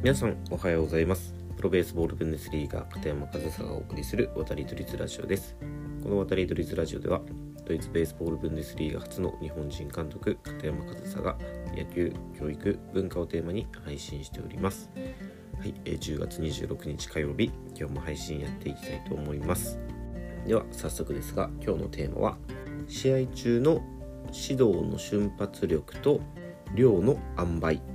皆さんおはようございます。プロベースボールブンデスリーガ片山和沙がお送りする渡りドリズラジオです。この渡りドリズラジオではドイツベースボールブンデスリーガ初の日本人監督片山和沙が野球教育文化をテーマに配信しております。はい、えー、10月26日火曜日今日も配信やっていきたいと思います。では早速ですが今日のテーマは試合中の指導の瞬発力と量の塩梅。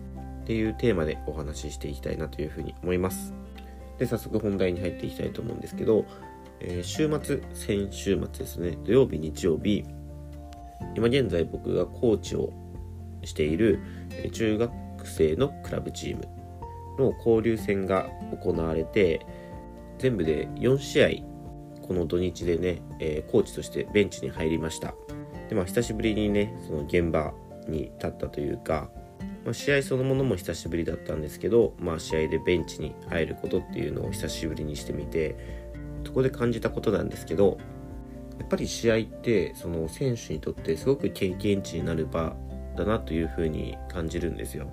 っていうテーマでお話ししていきたいなというふうに思います。で、早速本題に入っていきたいと思うんですけど、えー、週末、先週末ですね、土曜日、日曜日、今現在僕がコーチをしている中学生のクラブチームの交流戦が行われて、全部で4試合、この土日でね、えー、コーチとしてベンチに入りました。で、まあ、久しぶりにね、その現場に立ったというか、まあ、試合そのものも久しぶりだったんですけど、まあ、試合でベンチに入ることっていうのを久しぶりにしてみてそこで感じたことなんですけどやっぱり試合ってその選手にとってすごく経験値になる場だなというふうに感じるんですよ。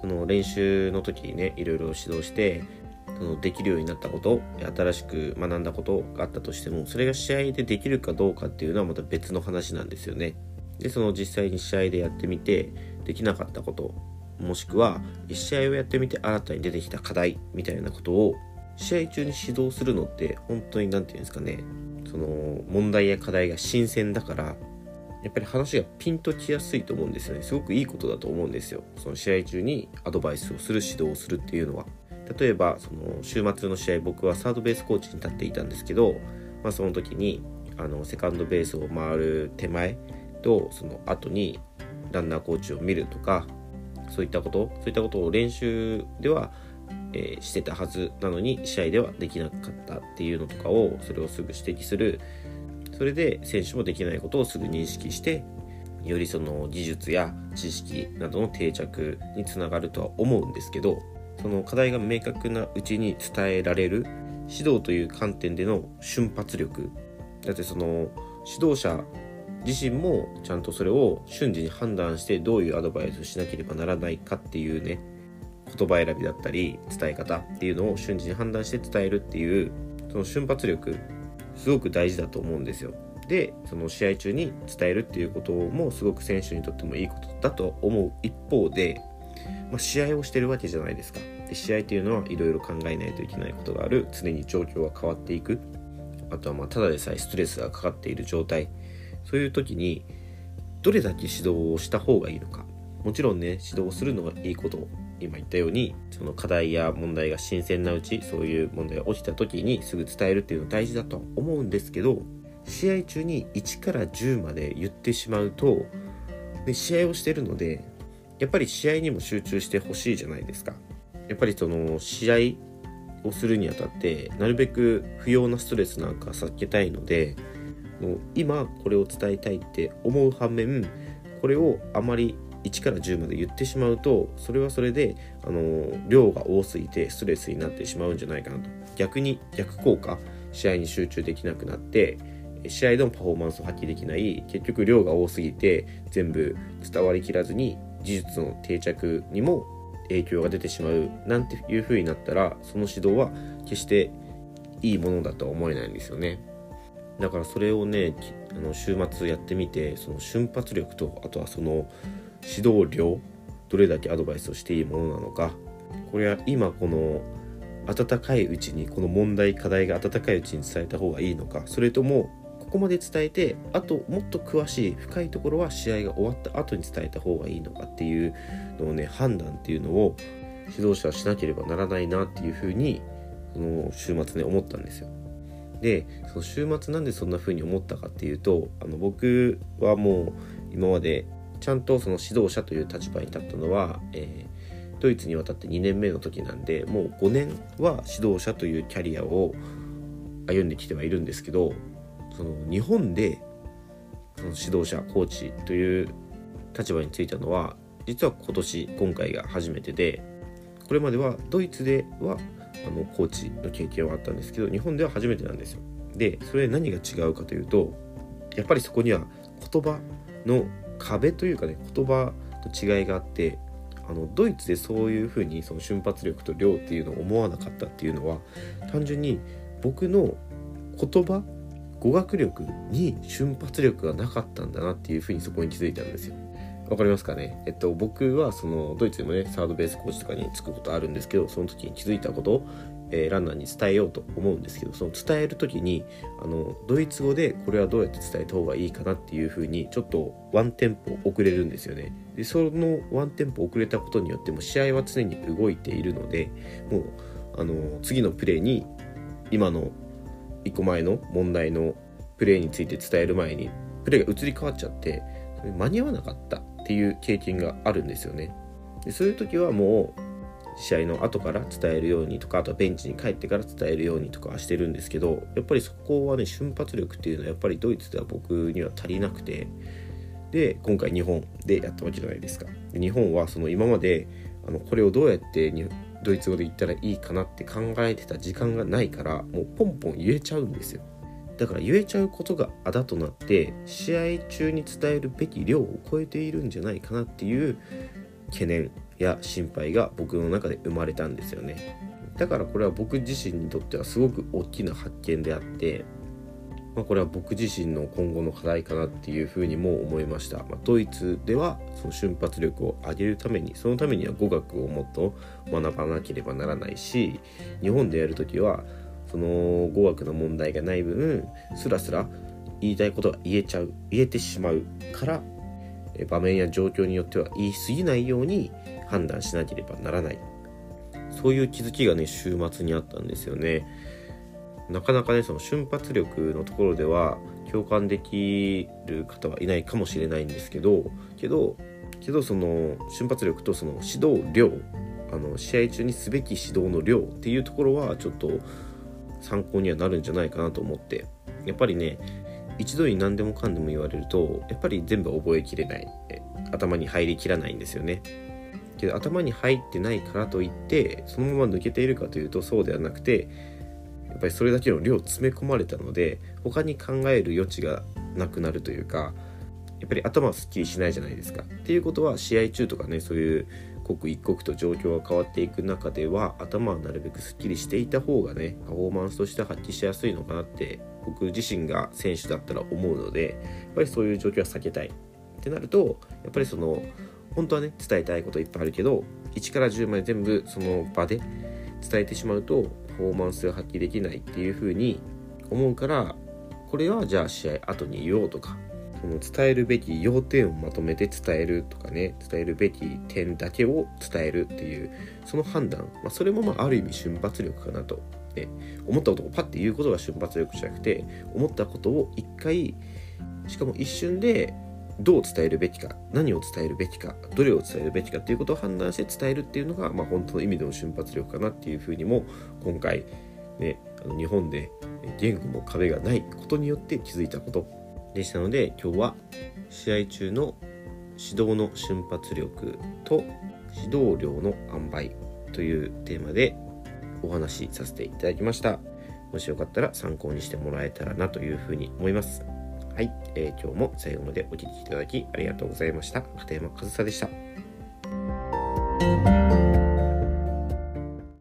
その練習の時にねいろいろ指導してそのできるようになったこと新しく学んだことがあったとしてもそれが試合でできるかどうかっていうのはまた別の話なんですよね。でその実際に試合でやってみてできなかったこともしくは1試合をやってみて新たに出てきた課題みたいなことを試合中に指導するのって本当に何て言うんですかねその問題や課題が新鮮だからやっぱり話がピンときやすいと思うんですよね。すごくいいことだと思うんですよ。その試合中にアドバイスをする指導をするっていうのは。例えばその週末の試合僕はサードベースコーチに立っていたんですけど、まあ、その時にあのセカンドベースを回る手前とその後にランナーコーチを見るとかそういったことそういったことを練習では、えー、してたはずなのに試合ではできなかったっていうのとかをそれをすぐ指摘する。それで選手もできないことをすぐ認識してよりその技術や知識などの定着につながるとは思うんですけどその課題が明確なうちに伝えられる指導という観点での瞬発力。だってその指導者自身もちゃんとそれを瞬時に判断してどういうアドバイスをしなければならないかっていうね言葉選びだったり伝え方っていうのを瞬時に判断して伝えるっていうその瞬発力すごく大事だと思うんですよ。でその試合中に伝えるっていうこともすごく選手にとってもいいことだと思う一方で、まあ、試合をしてるわけじゃないですか。で試合っていうのはいろいろ考えないといけないことがある常に状況が変わっていくあとはまあただでさえストレスがかかっている状態そういう時にどれだけ指導をした方がいいのか。もちろんね指導するのがいいこと。今言ったようにその課題や問題が新鮮なうちそういう問題が起きた時にすぐ伝えるっていうのは大事だと思うんですけど試合中に1から10まで言ってしまうとで試合をしてるのでやっぱり試合にも集中してほしいじゃないですか。やっぱりその試合をするにあたってなるべく不要なストレスなんか避けたいのでの今これを伝えたいって思う反面これをあまり1から10まで言ってしまうとそれはそれであの量が多すぎてストレスになってしまうんじゃないかなと逆に逆効果試合に集中できなくなって試合でもパフォーマンスを発揮できない結局量が多すぎて全部伝わりきらずに技術の定着にも影響が出てしまうなんていう風になったらその指導は決していいものだとは思えないんですよね。だからそれをねあの週末やってみてその瞬発力とあとはその指導量どれだけアドバイスをしていいものなのか。これは今この温かいうちにこの問題課題が温かいうちに伝えた方がいいのか。それともここまで伝えてあともっと詳しい深いところは試合が終わった後に伝えた方がいいのか。っていうのをね判断っていうのを指導者はしなければならないなっていうふうにその週末ね思ったんですよ。でその週末なんでそんな風に思ったかっていうとあの僕はもう今までちゃんとその指導者という立場に立ったのは、えー、ドイツに渡って2年目の時なんでもう5年は指導者というキャリアを歩んできてはいるんですけどその日本でその指導者コーチという立場についたのは実は今年今回が初めてでこれまではドイツではあのコーチの経験はあったんですけど日本では初めてなんですよ。でそれ何が違うかというとやっぱりそこには言葉の壁というかね言葉と違いがあってあのドイツでそういうふうにその瞬発力と量っていうのを思わなかったっていうのは単純に僕の言葉語学力に瞬発力がなかったんだなっていうふうにそこに気づいたんですよ。わかりますかね？えっと、僕はそのドイツでもねサードベースコーチとかにつくことあるんですけどその時に気づいたことを、えー、ランナーに伝えようと思うんですけどその伝える時にあのドイツ語でこれはどうやって伝えた方がいいかなっていう風にちょっとワンテンポ遅れるんですよね。でそのワンテンポ遅れたことによっても試合は常に動いているのでもうあの次のプレーに今の1個前の問題のプレーについて伝える前にプレーが移り変わっちゃって間に合わなかった。っていう経験があるんですよね。でそういう時はもう試合の後から伝えるようにとかあとはベンチに帰ってから伝えるようにとかはしてるんですけどやっぱりそこはね瞬発力っていうのはやっぱりドイツでは僕には足りなくてで今回日本でやったわけじゃないですか。日本はその今まであのこれをどうやってドイツ語で言ったらいいかなって考えてた時間がないからもうポンポン言えちゃうんですよ。だから言えちゃうことがあだとなって試合中に伝えるべき量を超えているんじゃないかなっていう懸念や心配が僕の中で生まれたんですよね。だからこれは僕自身にとってはすごく大きな発見であって、まあ、これは僕自身の今後の課題かなっていうふうにも思いました、まあ、ドイツではその瞬発力を上げるためにそのためには語学をもっと学ばなければならないし日本でやるときはその語学の問題がない分スラスラ言いたいことが言えちゃう言えてしまうから場面や状況によっては言い過ぎないように判断しなければならない。そういう気づきがね週末にあったんですよね。なかなかねその瞬発力のところでは共感できる方はいないかもしれないんですけどけどけどその瞬発力とその指導量あの試合中にすべき指導の量っていうところはちょっと参考にはなるんじゃないかなと思って。やっぱりね一度に何でもかんでも言われるとやっぱり全部覚えきれない。頭に入りきらないんですよね。けど頭に入ってないからといってそのまま抜けているかというとそうではなくてやっぱりそれだけの量詰め込まれたので他に考える余地がなくなるというかやっぱり頭はすっきりしないじゃないですか。っていうことは試合中とかねそういう刻一刻と状況が変わっていく中では頭はなるべくすっきりしていた方がねパフォーマンスとして発揮しやすいのかなって僕自身が選手だったら思うのでやっぱりそういう状況は避けたいってなるとやっぱりその本当はね伝えたいこといっぱいあるけど1から10まで全部その場で伝えてしまうとパフォーマンスが発揮できないっていう風に思うからこれはじゃあ試合後に言おうとかその伝えるべき要点をまとめて伝えるとかね伝えるべき点だけを伝えるっていうその判断、まあ、それもまあある意味瞬発力かなと、ね、思ったことをパッて言うことが瞬発力じゃなくて思ったことを一回しかも一瞬でどう伝えるべきか何を伝えるべきかどれを伝えるべきかっていうことを判断して伝えるっていうのが、まあ、本当の意味での瞬発力かなっていうふうにも今回ねあの日本で言語の壁がないことによって気づいたことでしたので今日は試合中の指導の瞬発力と指導量の塩梅というテーマでお話しさせていただきました。もしよかったら参考にしてもらえたらなというふうに思います。はい、えー、今日も最後までお聴きいただきありがとうございました。片山和沙でした。